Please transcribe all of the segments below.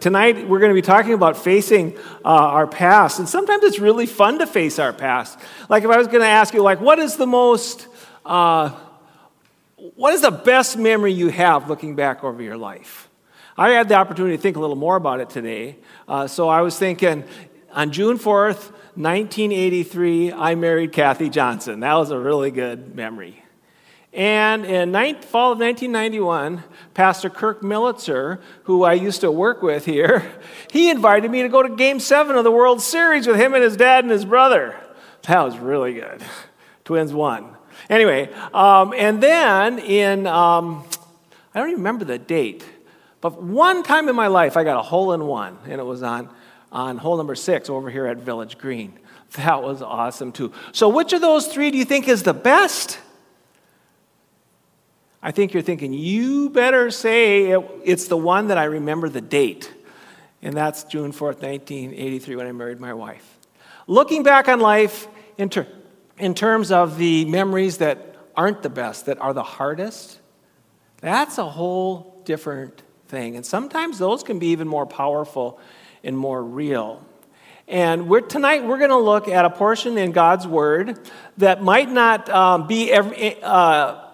Tonight, we're going to be talking about facing uh, our past. And sometimes it's really fun to face our past. Like, if I was going to ask you, like, what is the most, uh, what is the best memory you have looking back over your life? I had the opportunity to think a little more about it today. Uh, so I was thinking, on June 4th, 1983, I married Kathy Johnson. That was a really good memory. And in fall of 1991, Pastor Kirk Militzer, who I used to work with here, he invited me to go to Game 7 of the World Series with him and his dad and his brother. That was really good. Twins won. Anyway, um, and then in, um, I don't even remember the date, but one time in my life I got a hole in one, and it was on, on hole number six over here at Village Green. That was awesome too. So, which of those three do you think is the best? I think you're thinking, you better say it, it's the one that I remember the date. And that's June 4th, 1983, when I married my wife. Looking back on life in, ter- in terms of the memories that aren't the best, that are the hardest, that's a whole different thing. And sometimes those can be even more powerful and more real. And we're, tonight we're going to look at a portion in God's Word that might not um, be every, uh,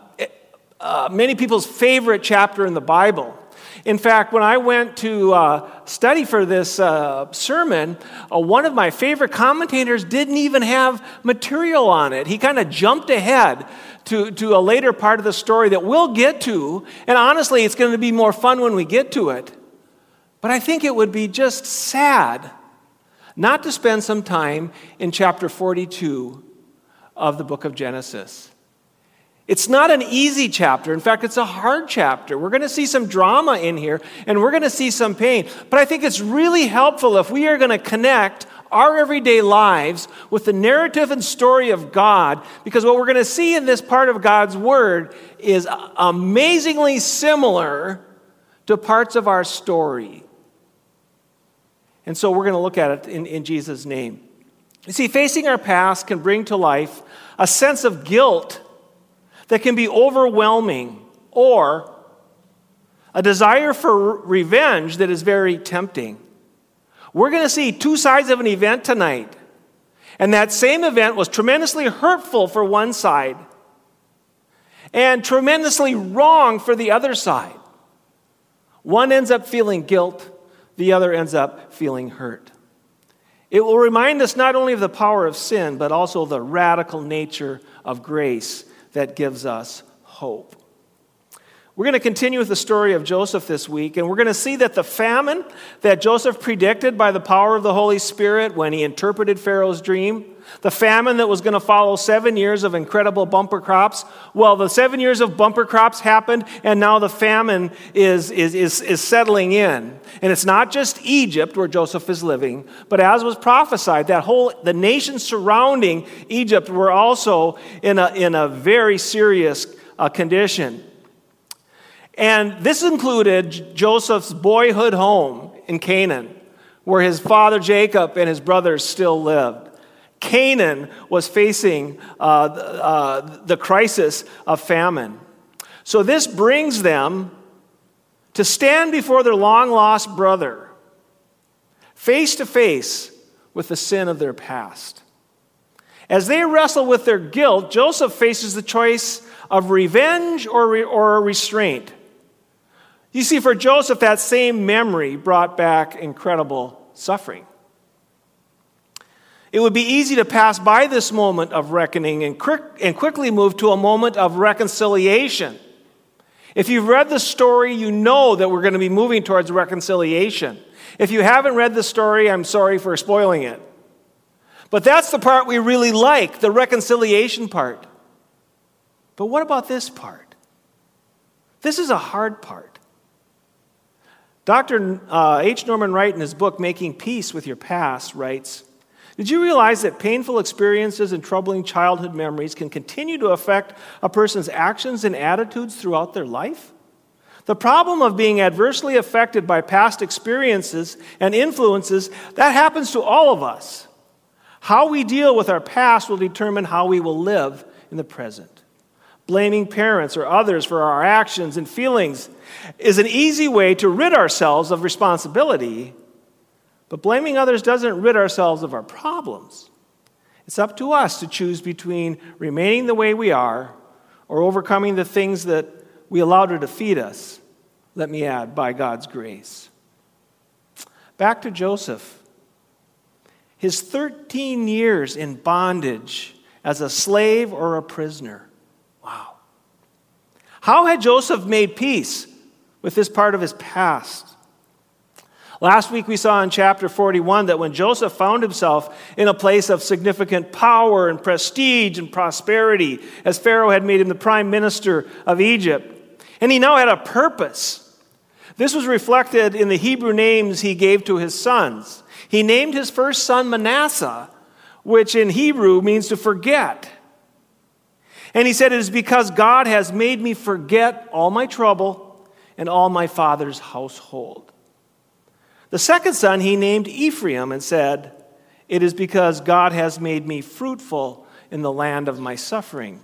uh, many people's favorite chapter in the Bible. In fact, when I went to uh, study for this uh, sermon, uh, one of my favorite commentators didn't even have material on it. He kind of jumped ahead to, to a later part of the story that we'll get to. And honestly, it's going to be more fun when we get to it. But I think it would be just sad not to spend some time in chapter 42 of the book of Genesis. It's not an easy chapter. In fact, it's a hard chapter. We're going to see some drama in here and we're going to see some pain. But I think it's really helpful if we are going to connect our everyday lives with the narrative and story of God, because what we're going to see in this part of God's Word is amazingly similar to parts of our story. And so we're going to look at it in, in Jesus' name. You see, facing our past can bring to life a sense of guilt that can be overwhelming or a desire for revenge that is very tempting. We're going to see two sides of an event tonight. And that same event was tremendously hurtful for one side and tremendously wrong for the other side. One ends up feeling guilt, the other ends up feeling hurt. It will remind us not only of the power of sin, but also the radical nature of grace that gives us hope. We're going to continue with the story of Joseph this week, and we're going to see that the famine that Joseph predicted by the power of the Holy Spirit when he interpreted Pharaoh's dream, the famine that was going to follow seven years of incredible bumper crops, well, the seven years of bumper crops happened, and now the famine is, is, is, is settling in. And it's not just Egypt where Joseph is living, but as was prophesied, that whole, the nations surrounding Egypt were also in a, in a very serious uh, condition. And this included Joseph's boyhood home in Canaan, where his father Jacob and his brothers still lived. Canaan was facing uh, uh, the crisis of famine. So this brings them to stand before their long lost brother, face to face with the sin of their past. As they wrestle with their guilt, Joseph faces the choice of revenge or, re- or restraint. You see, for Joseph, that same memory brought back incredible suffering. It would be easy to pass by this moment of reckoning and, and quickly move to a moment of reconciliation. If you've read the story, you know that we're going to be moving towards reconciliation. If you haven't read the story, I'm sorry for spoiling it. But that's the part we really like, the reconciliation part. But what about this part? This is a hard part. Dr. Uh, H. Norman Wright, in his book, Making Peace with Your Past, writes Did you realize that painful experiences and troubling childhood memories can continue to affect a person's actions and attitudes throughout their life? The problem of being adversely affected by past experiences and influences, that happens to all of us. How we deal with our past will determine how we will live in the present. Blaming parents or others for our actions and feelings is an easy way to rid ourselves of responsibility, but blaming others doesn't rid ourselves of our problems. It's up to us to choose between remaining the way we are or overcoming the things that we allow to defeat us, let me add, by God's grace. Back to Joseph. His 13 years in bondage as a slave or a prisoner. Wow. How had Joseph made peace with this part of his past? Last week we saw in chapter 41 that when Joseph found himself in a place of significant power and prestige and prosperity, as Pharaoh had made him the prime minister of Egypt, and he now had a purpose. This was reflected in the Hebrew names he gave to his sons. He named his first son Manasseh, which in Hebrew means to forget. And he said, It is because God has made me forget all my trouble and all my father's household. The second son he named Ephraim and said, It is because God has made me fruitful in the land of my suffering.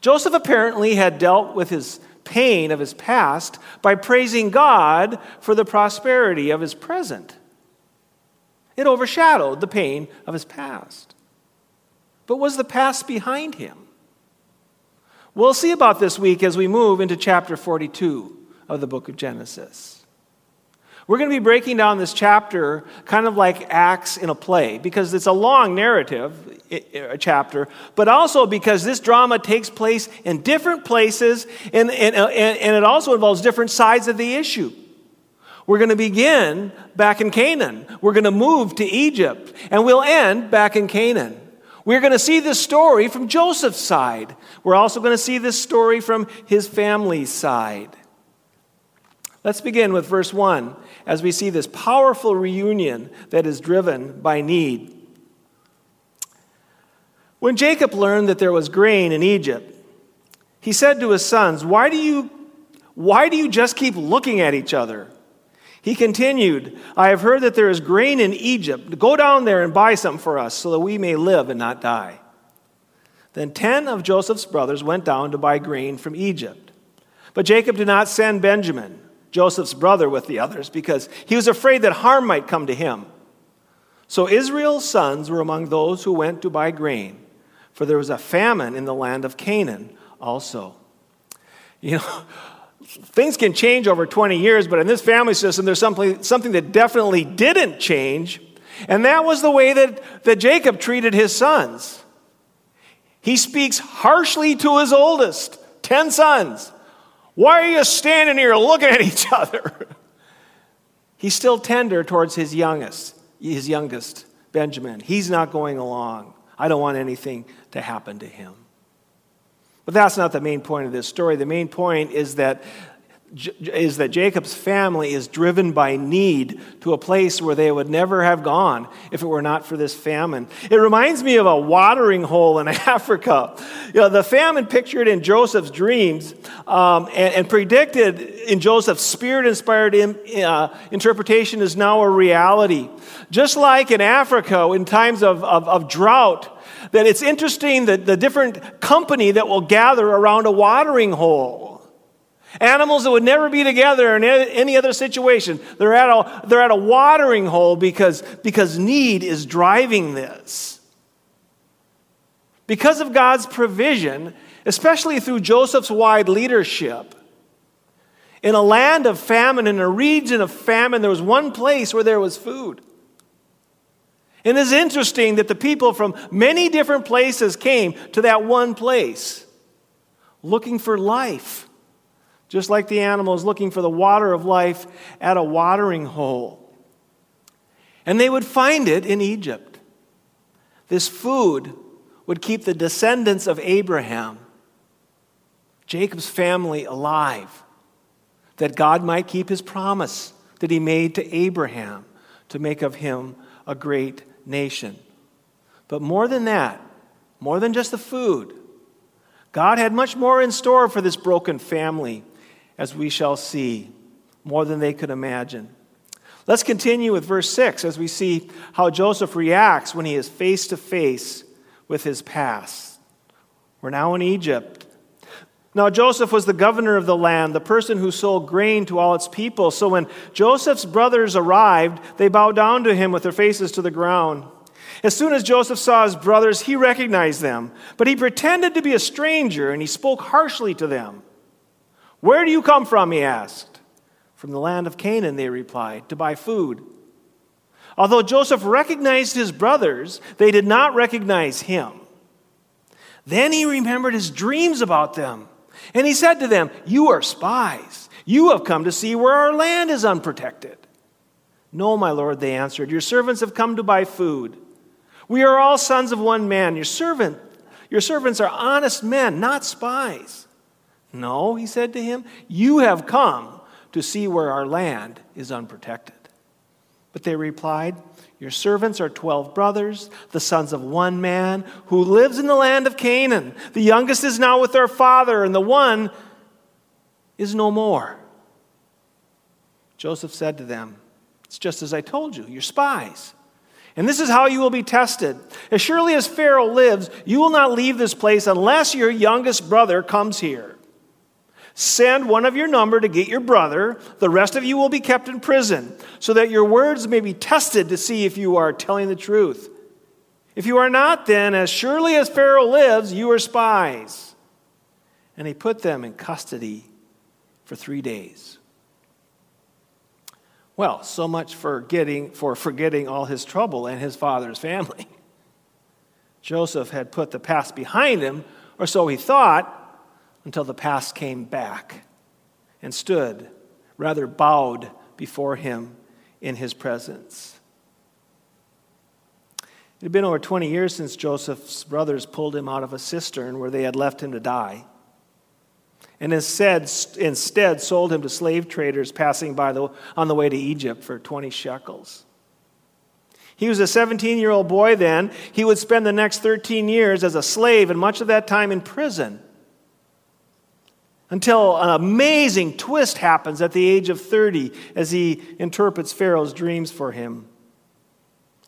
Joseph apparently had dealt with his pain of his past by praising God for the prosperity of his present. It overshadowed the pain of his past. But was the past behind him? We'll see about this week as we move into chapter 42 of the book of Genesis. We're going to be breaking down this chapter kind of like acts in a play because it's a long narrative, a chapter, but also because this drama takes place in different places and, and, and it also involves different sides of the issue. We're going to begin back in Canaan. We're going to move to Egypt, and we'll end back in Canaan. We're going to see this story from Joseph's side. We're also going to see this story from his family's side. Let's begin with verse 1 as we see this powerful reunion that is driven by need. When Jacob learned that there was grain in Egypt, he said to his sons, Why do you, why do you just keep looking at each other? He continued, I have heard that there is grain in Egypt. Go down there and buy some for us so that we may live and not die. Then ten of Joseph's brothers went down to buy grain from Egypt. But Jacob did not send Benjamin Joseph's brother, with the others because he was afraid that harm might come to him. So Israel's sons were among those who went to buy grain, for there was a famine in the land of Canaan also. You know, things can change over 20 years, but in this family system, there's something, something that definitely didn't change, and that was the way that, that Jacob treated his sons. He speaks harshly to his oldest, 10 sons. Why are you standing here looking at each other? He's still tender towards his youngest, his youngest, Benjamin. He's not going along. I don't want anything to happen to him. But that's not the main point of this story. The main point is that is that Jacob's family is driven by need to a place where they would never have gone if it were not for this famine. It reminds me of a watering hole in Africa. You know, the famine pictured in Joseph's dreams um, and, and, predicted in Joseph's spirit inspired uh, interpretation is now a reality. Just like in Africa, in times of, of, of drought, that it's interesting that the different company that will gather around a watering hole. Animals that would never be together in any other situation. They're at a, they're at a watering hole because, because need is driving this. Because of God's provision, especially through Joseph's wide leadership, in a land of famine, in a region of famine, there was one place where there was food. And it's interesting that the people from many different places came to that one place looking for life just like the animals looking for the water of life at a watering hole. And they would find it in Egypt. This food would keep the descendants of Abraham, Jacob's family, alive, that God might keep his promise that he made to Abraham to make of him a great nation. But more than that, more than just the food, God had much more in store for this broken family as we shall see, more than they could imagine. Let's continue with verse 6 as we see how Joseph reacts when he is face to face with his past. We're now in Egypt. Now, Joseph was the governor of the land, the person who sold grain to all its people. So when Joseph's brothers arrived, they bowed down to him with their faces to the ground. As soon as Joseph saw his brothers, he recognized them, but he pretended to be a stranger and he spoke harshly to them. Where do you come from? he asked. From the land of Canaan, they replied, to buy food. Although Joseph recognized his brothers, they did not recognize him. Then he remembered his dreams about them. And he said to them, You are spies. You have come to see where our land is unprotected. No, my lord, they answered. Your servants have come to buy food. We are all sons of one man. Your servant, your servants are honest men, not spies. No, he said to him, you have come to see where our land is unprotected. But they replied, Your servants are twelve brothers, the sons of one man, who lives in the land of Canaan. The youngest is now with their father, and the one is no more. Joseph said to them, It's just as I told you, you're spies. And this is how you will be tested. As surely as Pharaoh lives, you will not leave this place unless your youngest brother comes here. Send one of your number to get your brother. The rest of you will be kept in prison, so that your words may be tested to see if you are telling the truth. If you are not, then, as surely as Pharaoh lives, you are spies. And he put them in custody for three days. Well, so much for, getting, for forgetting all his trouble and his father's family. Joseph had put the past behind him, or so he thought, until the past came back and stood, rather bowed before him in his presence. It had been over 20 years since Joseph's brothers pulled him out of a cistern where they had left him to die, and instead, instead sold him to slave traders passing by the, on the way to Egypt for 20 shekels. He was a 17 year old boy then. He would spend the next 13 years as a slave and much of that time in prison until an amazing twist happens at the age of 30 as he interprets Pharaoh's dreams for him.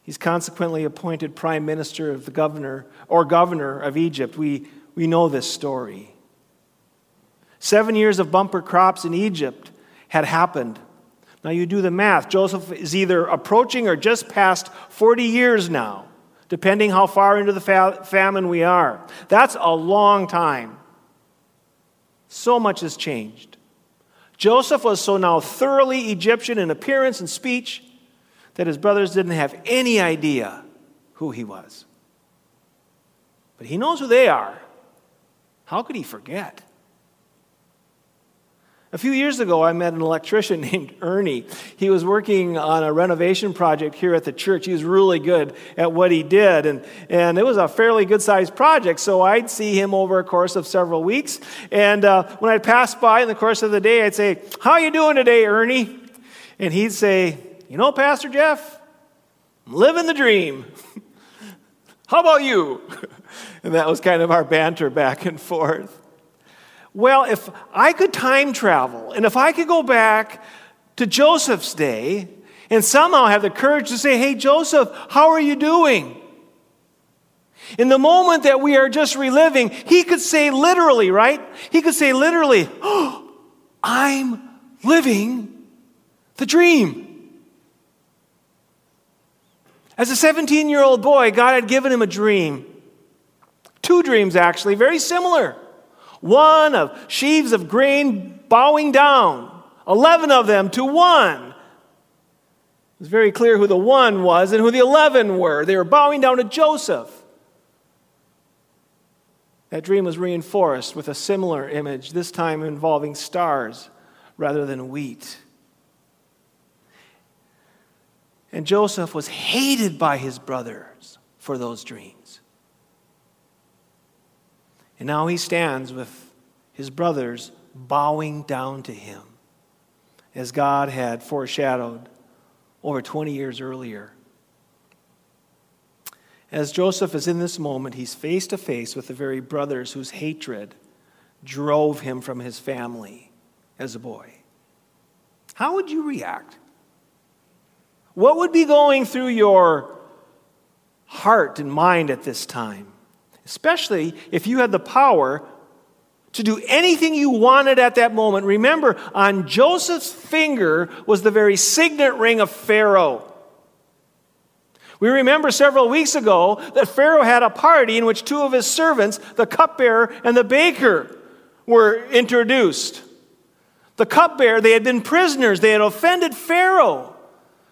He's consequently appointed prime minister of the governor or governor of Egypt. We, we know this story. Seven years of bumper crops in Egypt had happened. Now you do the math. Joseph is either approaching or just past 40 years now, depending how far into the fa- famine we are. That's a long time. So much has changed. Joseph was so now thoroughly Egyptian in appearance and speech that his brothers didn't have any idea who he was. But he knows who they are. How could he forget? A few years ago, I met an electrician named Ernie. He was working on a renovation project here at the church. He was really good at what he did, and, and it was a fairly good sized project. So I'd see him over a course of several weeks. And uh, when I'd pass by in the course of the day, I'd say, How are you doing today, Ernie? And he'd say, You know, Pastor Jeff, I'm living the dream. How about you? And that was kind of our banter back and forth. Well, if I could time travel and if I could go back to Joseph's day and somehow have the courage to say, Hey, Joseph, how are you doing? In the moment that we are just reliving, he could say literally, right? He could say literally, oh, I'm living the dream. As a 17 year old boy, God had given him a dream. Two dreams, actually, very similar one of sheaves of grain bowing down, 11 of them to one. It was very clear who the one was and who the 11 were. They were bowing down to Joseph. That dream was reinforced with a similar image, this time involving stars rather than wheat. And Joseph was hated by his brothers for those dreams. And now he stands with his brothers bowing down to him, as God had foreshadowed over 20 years earlier. As Joseph is in this moment, he's face to face with the very brothers whose hatred drove him from his family as a boy. How would you react? What would be going through your heart and mind at this time? Especially if you had the power to do anything you wanted at that moment. Remember, on Joseph's finger was the very signet ring of Pharaoh. We remember several weeks ago that Pharaoh had a party in which two of his servants, the cupbearer and the baker, were introduced. The cupbearer, they had been prisoners, they had offended Pharaoh.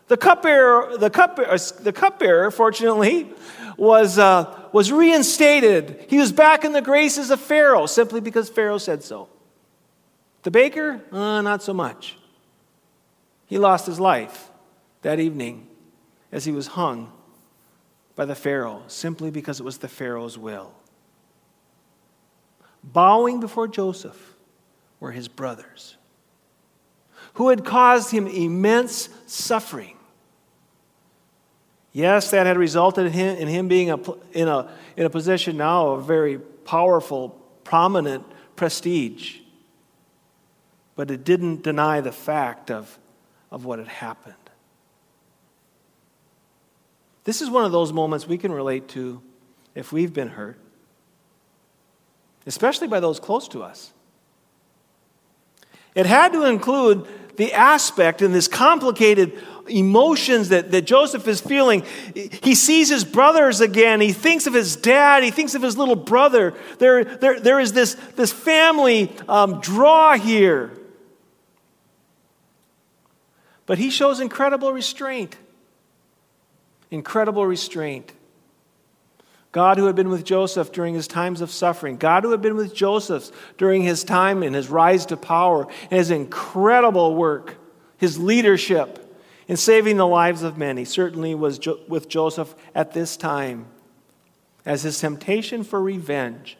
The cupbearer, the cupbearer, uh, the cupbearer fortunately, was, uh, was reinstated. He was back in the graces of Pharaoh simply because Pharaoh said so. The baker, uh, not so much. He lost his life that evening as he was hung by the Pharaoh simply because it was the Pharaoh's will. Bowing before Joseph were his brothers, who had caused him immense suffering. Yes, that had resulted in him, in him being a, in, a, in a position now of very powerful, prominent prestige. But it didn't deny the fact of, of what had happened. This is one of those moments we can relate to if we've been hurt, especially by those close to us. It had to include the aspect in this complicated emotions that, that Joseph is feeling. He sees his brothers again. He thinks of his dad. He thinks of his little brother. There, there, there is this, this family um, draw here. But he shows incredible restraint. Incredible restraint. God, who had been with Joseph during his times of suffering, God, who had been with Joseph during his time and his rise to power, and his incredible work, his leadership in saving the lives of many, certainly was jo- with Joseph at this time, as his temptation for revenge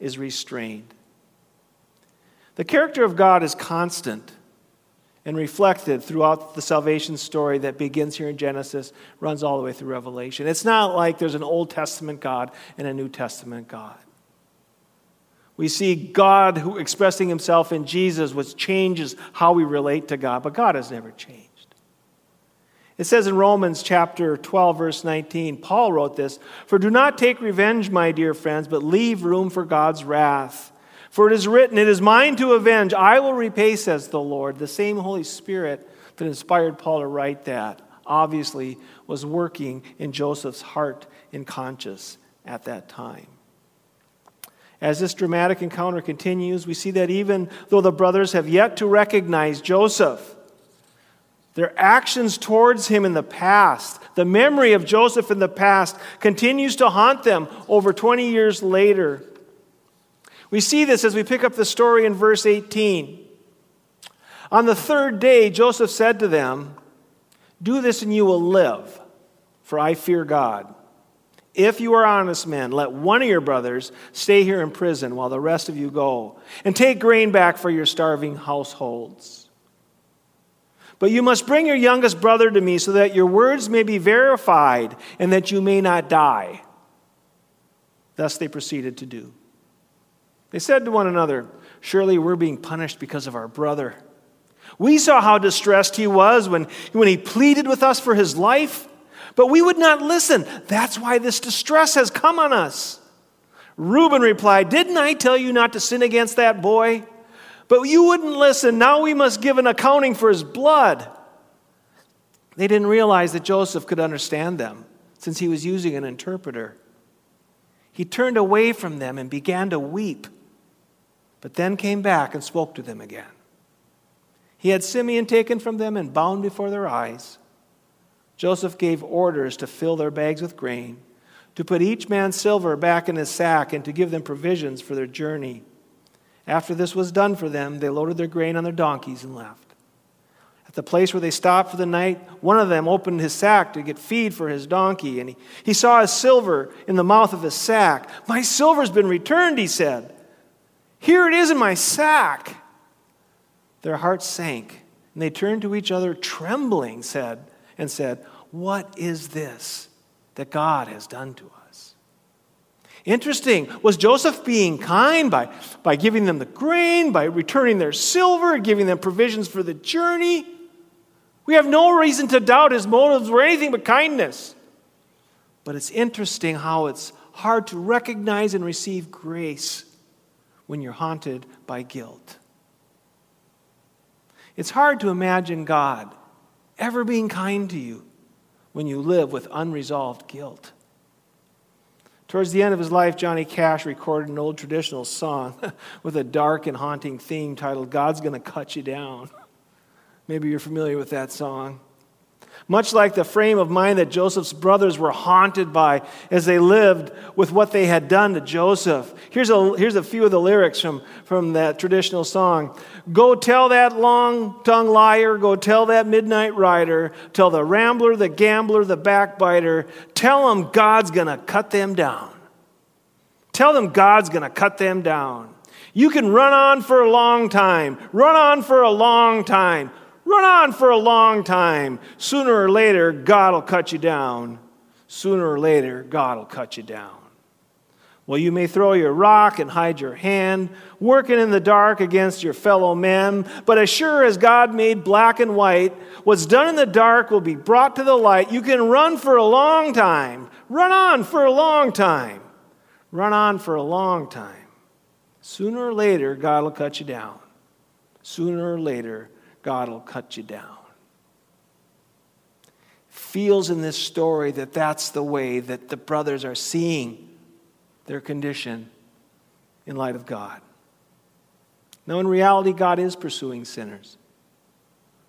is restrained. The character of God is constant and reflected throughout the salvation story that begins here in Genesis, runs all the way through Revelation. It's not like there's an Old Testament God and a New Testament God. We see God who expressing himself in Jesus, which changes how we relate to God, but God has never changed. It says in Romans chapter 12, verse 19, Paul wrote this For do not take revenge, my dear friends, but leave room for God's wrath. For it is written, It is mine to avenge. I will repay, says the Lord. The same Holy Spirit that inspired Paul to write that obviously was working in Joseph's heart and conscience at that time. As this dramatic encounter continues, we see that even though the brothers have yet to recognize Joseph, their actions towards him in the past, the memory of Joseph in the past, continues to haunt them over 20 years later. We see this as we pick up the story in verse 18. On the third day, Joseph said to them, Do this and you will live, for I fear God. If you are honest men, let one of your brothers stay here in prison while the rest of you go, and take grain back for your starving households. But you must bring your youngest brother to me so that your words may be verified and that you may not die. Thus they proceeded to do. They said to one another, Surely we're being punished because of our brother. We saw how distressed he was when, when he pleaded with us for his life, but we would not listen. That's why this distress has come on us. Reuben replied, Didn't I tell you not to sin against that boy? But you wouldn't listen. Now we must give an accounting for his blood. They didn't realize that Joseph could understand them since he was using an interpreter. He turned away from them and began to weep but then came back and spoke to them again. He had Simeon taken from them and bound before their eyes. Joseph gave orders to fill their bags with grain, to put each man's silver back in his sack, and to give them provisions for their journey. After this was done for them, they loaded their grain on their donkeys and left. At the place where they stopped for the night, one of them opened his sack to get feed for his donkey, and he, he saw his silver in the mouth of his sack. My silver's been returned, he said. Here it is in my sack. Their hearts sank, and they turned to each other, trembling, said, and said, What is this that God has done to us? Interesting. Was Joseph being kind by, by giving them the grain, by returning their silver, giving them provisions for the journey? We have no reason to doubt his motives were anything but kindness. But it's interesting how it's hard to recognize and receive grace when you're haunted by guilt. It's hard to imagine God ever being kind to you when you live with unresolved guilt. Towards the end of his life, Johnny Cash recorded an old traditional song with a dark and haunting theme titled God's Gonna Cut You Down. Maybe you're familiar with that song. Much like the frame of mind that Joseph's brothers were haunted by as they lived with what they had done to Joseph. Here's a, here's a few of the lyrics from, from that traditional song Go tell that long tongued liar, go tell that midnight rider, tell the rambler, the gambler, the backbiter, tell them God's gonna cut them down. Tell them God's gonna cut them down. You can run on for a long time, run on for a long time. Run on for a long time. Sooner or later, God will cut you down. Sooner or later, God will cut you down. Well, you may throw your rock and hide your hand, working in the dark against your fellow men, but as sure as God made black and white, what's done in the dark will be brought to the light. You can run for a long time. Run on for a long time. Run on for a long time. Sooner or later, God will cut you down. Sooner or later, God will cut you down. Feels in this story that that's the way that the brothers are seeing their condition in light of God. Now, in reality, God is pursuing sinners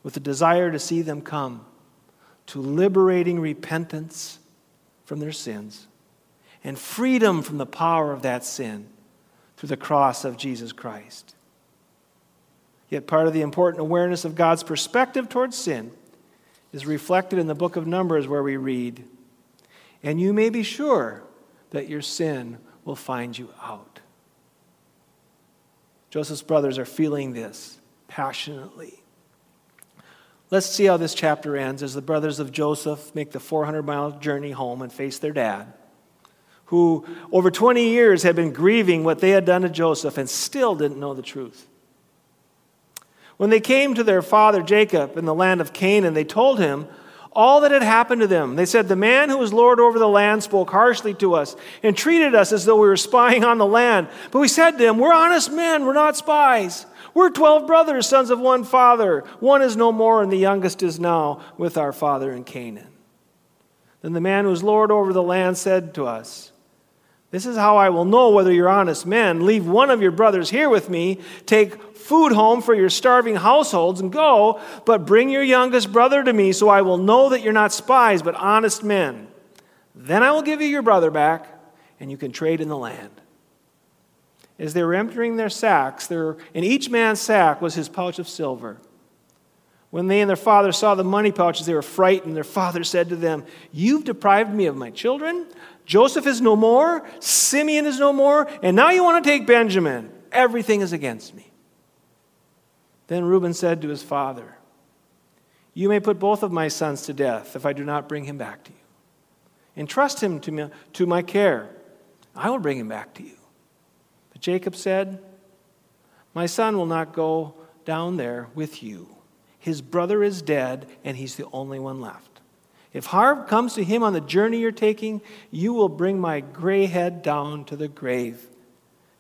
with a desire to see them come to liberating repentance from their sins and freedom from the power of that sin through the cross of Jesus Christ. Yet, part of the important awareness of God's perspective towards sin is reflected in the book of Numbers, where we read, And you may be sure that your sin will find you out. Joseph's brothers are feeling this passionately. Let's see how this chapter ends as the brothers of Joseph make the 400 mile journey home and face their dad, who over 20 years had been grieving what they had done to Joseph and still didn't know the truth. When they came to their father Jacob in the land of Canaan, they told him all that had happened to them. They said, The man who was Lord over the land spoke harshly to us and treated us as though we were spying on the land. But we said to him, We're honest men, we're not spies. We're 12 brothers, sons of one father. One is no more, and the youngest is now with our father in Canaan. Then the man who was Lord over the land said to us, This is how I will know whether you're honest men. Leave one of your brothers here with me. Take food home for your starving households and go, but bring your youngest brother to me so I will know that you're not spies, but honest men. Then I will give you your brother back, and you can trade in the land. As they were emptying their sacks, there, in each man's sack was his pouch of silver. When they and their father saw the money pouches, they were frightened. Their father said to them, You've deprived me of my children. Joseph is no more, Simeon is no more, and now you want to take Benjamin. Everything is against me. Then Reuben said to his father, You may put both of my sons to death if I do not bring him back to you. Entrust him to, me, to my care. I will bring him back to you. But Jacob said, My son will not go down there with you. His brother is dead, and he's the only one left. If harm comes to him on the journey you're taking, you will bring my gray head down to the grave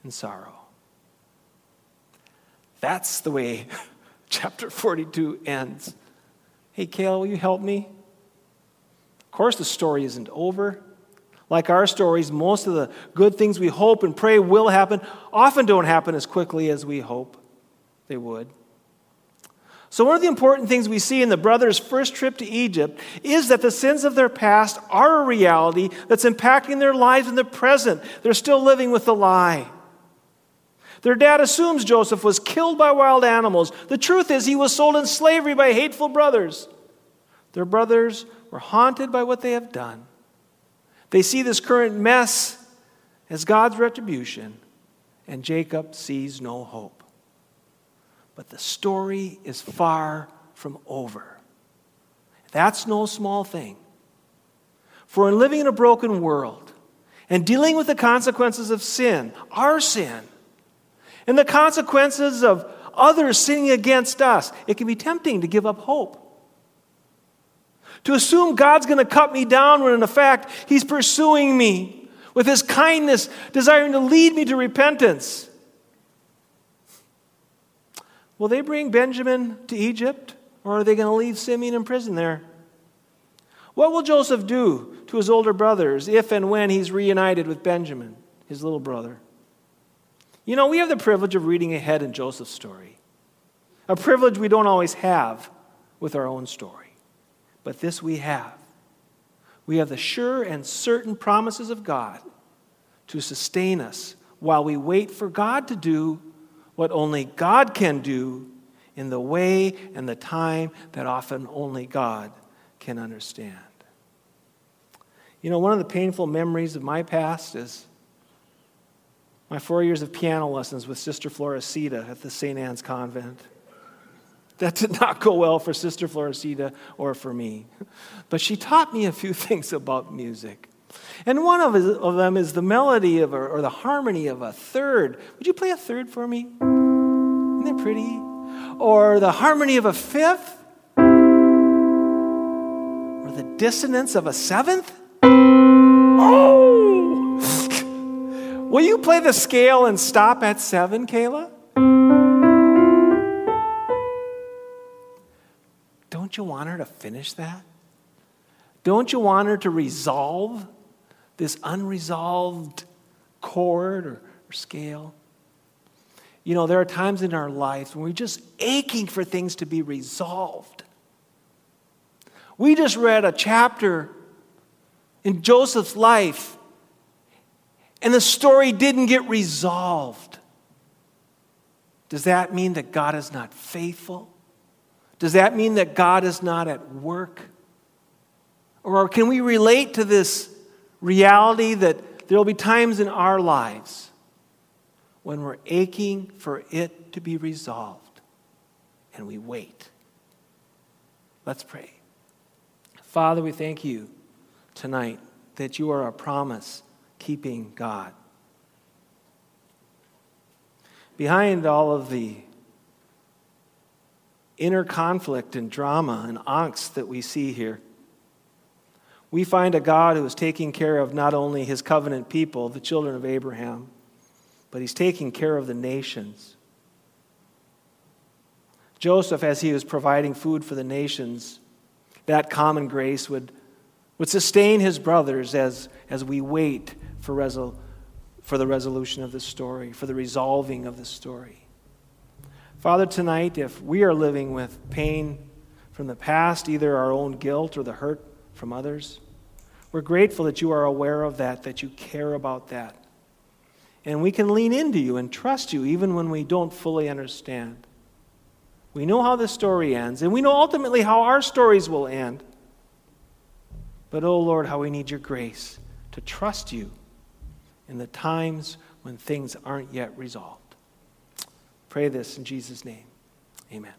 in sorrow. That's the way chapter 42 ends. Hey, Kale, will you help me? Of course, the story isn't over. Like our stories, most of the good things we hope and pray will happen often don't happen as quickly as we hope they would. So, one of the important things we see in the brothers' first trip to Egypt is that the sins of their past are a reality that's impacting their lives in the present. They're still living with the lie. Their dad assumes Joseph was killed by wild animals. The truth is, he was sold in slavery by hateful brothers. Their brothers were haunted by what they have done. They see this current mess as God's retribution, and Jacob sees no hope. But the story is far from over. That's no small thing. For in living in a broken world and dealing with the consequences of sin, our sin, and the consequences of others sinning against us, it can be tempting to give up hope. To assume God's going to cut me down when in fact He's pursuing me with his kindness, desiring to lead me to repentance. Will they bring Benjamin to Egypt, or are they going to leave Simeon in prison there? What will Joseph do to his older brothers if and when he's reunited with Benjamin, his little brother? You know, we have the privilege of reading ahead in Joseph's story, a privilege we don't always have with our own story. But this we have. We have the sure and certain promises of God to sustain us while we wait for God to do what only God can do in the way and the time that often only God can understand. You know, one of the painful memories of my past is my four years of piano lessons with Sister Floresita at the St. Anne's Convent. That did not go well for Sister Floresita or for me. But she taught me a few things about music. And one of, of them is the melody of a, or the harmony of a third. Would you play a third for me? Isn't that pretty? Or the harmony of a fifth? Or the dissonance of a seventh? Oh! Will you play the scale and stop at seven, Kayla? Don't you want her to finish that? Don't you want her to resolve this unresolved chord or, or scale? You know, there are times in our lives when we're just aching for things to be resolved. We just read a chapter in Joseph's life, and the story didn't get resolved. Does that mean that God is not faithful? Does that mean that God is not at work? Or can we relate to this reality that there will be times in our lives when we're aching for it to be resolved and we wait? Let's pray. Father, we thank you tonight that you are a promise keeping God. Behind all of the inner conflict and drama and angst that we see here, we find a God who is taking care of not only his covenant people, the children of Abraham, but he's taking care of the nations. Joseph, as he was providing food for the nations, that common grace would, would sustain his brothers as, as we wait for, resol- for the resolution of the story, for the resolving of the story. Father, tonight, if we are living with pain from the past, either our own guilt or the hurt from others, we're grateful that you are aware of that, that you care about that. And we can lean into you and trust you even when we don't fully understand. We know how the story ends, and we know ultimately how our stories will end. But, oh Lord, how we need your grace to trust you in the times when things aren't yet resolved. Pray this in Jesus' name. Amen.